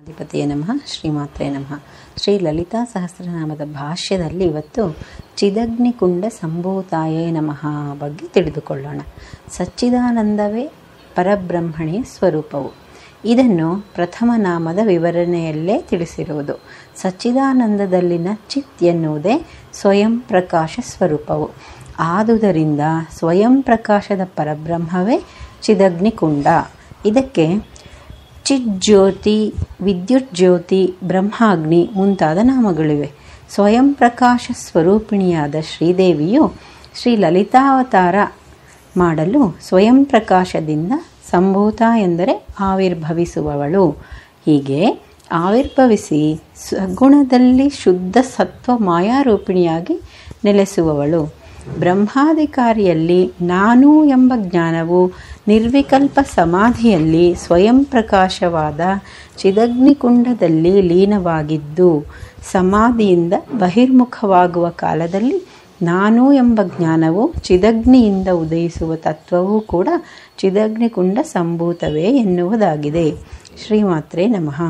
ಅಧಿಪತಿಯ ನಮಃ, ಶ್ರೀಮಾತ್ರೇ ನಮಃ. ಶ್ರೀ ಲಲಿತಾ ಸಹಸ್ರನಾಮದ ಭಾಷ್ಯದಲ್ಲಿ ಇವತ್ತು ಚಿದಗ್ನಿಕುಂಡ ಸಂಭೂತಾಯೇ ನಮಃ ಬಗ್ಗೆ ತಿಳಿದುಕೊಳ್ಳೋಣ. ಸಚ್ಚಿದಾನಂದವೇ ಪರಬ್ರಹ್ಮಣಿಯ ಸ್ವರೂಪವು. ಇದನ್ನು ಪ್ರಥಮ ನಾಮದ ವಿವರಣೆಯಲ್ಲೇ ತಿಳಿಸಿರುವುದು. ಸಚ್ಚಿದಾನಂದದಲ್ಲಿನ ಚಿತ್ ಎನ್ನುವುದೇ ಸ್ವಯಂ ಪ್ರಕಾಶ ಸ್ವರೂಪವು. ಆದುದರಿಂದ ಸ್ವಯಂ ಪ್ರಕಾಶದ ಪರಬ್ರಹ್ಮವೇ ಚಿದಗ್ನಿಕುಂಡ. ಇದಕ್ಕೆ ಚಿಜ್ಯೋತಿ ವಿದ್ಯುತ್ ಜ್ಯೋತಿ, ಬ್ರಹ್ಮಾಗ್ನಿ ಮುಂತಾದ ನಾಮಗಳಿವೆ. ಸ್ವಯಂ ಪ್ರಕಾಶ ಸ್ವರೂಪಿಣಿಯಾದ ಶ್ರೀದೇವಿಯು ಶ್ರೀ ಲಲಿತಾವತಾರ ಮಾಡಲು ಸ್ವಯಂ ಪ್ರಕಾಶದಿಂದ ಸಂಭೂತ ಎಂದರೆ ಆವಿರ್ಭವಿಸುವವಳು. ಹೀಗೆ ಆವಿರ್ಭವಿಸಿ ಸಗುಣದಲ್ಲಿ ಶುದ್ಧ ಸತ್ವ ಮಾಯಾರೂಪಿಣಿಯಾಗಿ ನೆಲೆಸುವವಳು. ಬ್ರಹ್ಮಾಧಿಕಾರಿಯಲ್ಲಿ ನಾನು ಎಂಬ ಜ್ಞಾನವು ನಿರ್ವಿಕಲ್ಪ ಸಮಾಧಿಯಲ್ಲಿ ಸ್ವಯಂ ಪ್ರಕಾಶವಾದ ಚಿದಗ್ನಿಕುಂಡದಲ್ಲಿ ಲೀನವಾಗಿದ್ದು, ಸಮಾಧಿಯಿಂದ ಬಹಿರ್ಮುಖವಾಗುವ ಕಾಲದಲ್ಲಿ ನಾನು ಎಂಬ ಜ್ಞಾನವು ಚಿದಗ್ನಿಯಿಂದ ಉದಯಿಸುವ ತತ್ವವೂ ಕೂಡ ಚಿದಗ್ನಿಕುಂಡ ಸಂಭೂತವೇ ಎನ್ನುವುದಾಗಿದೆ. ಶ್ರೀಮಾತ್ರೇ ನಮಃ.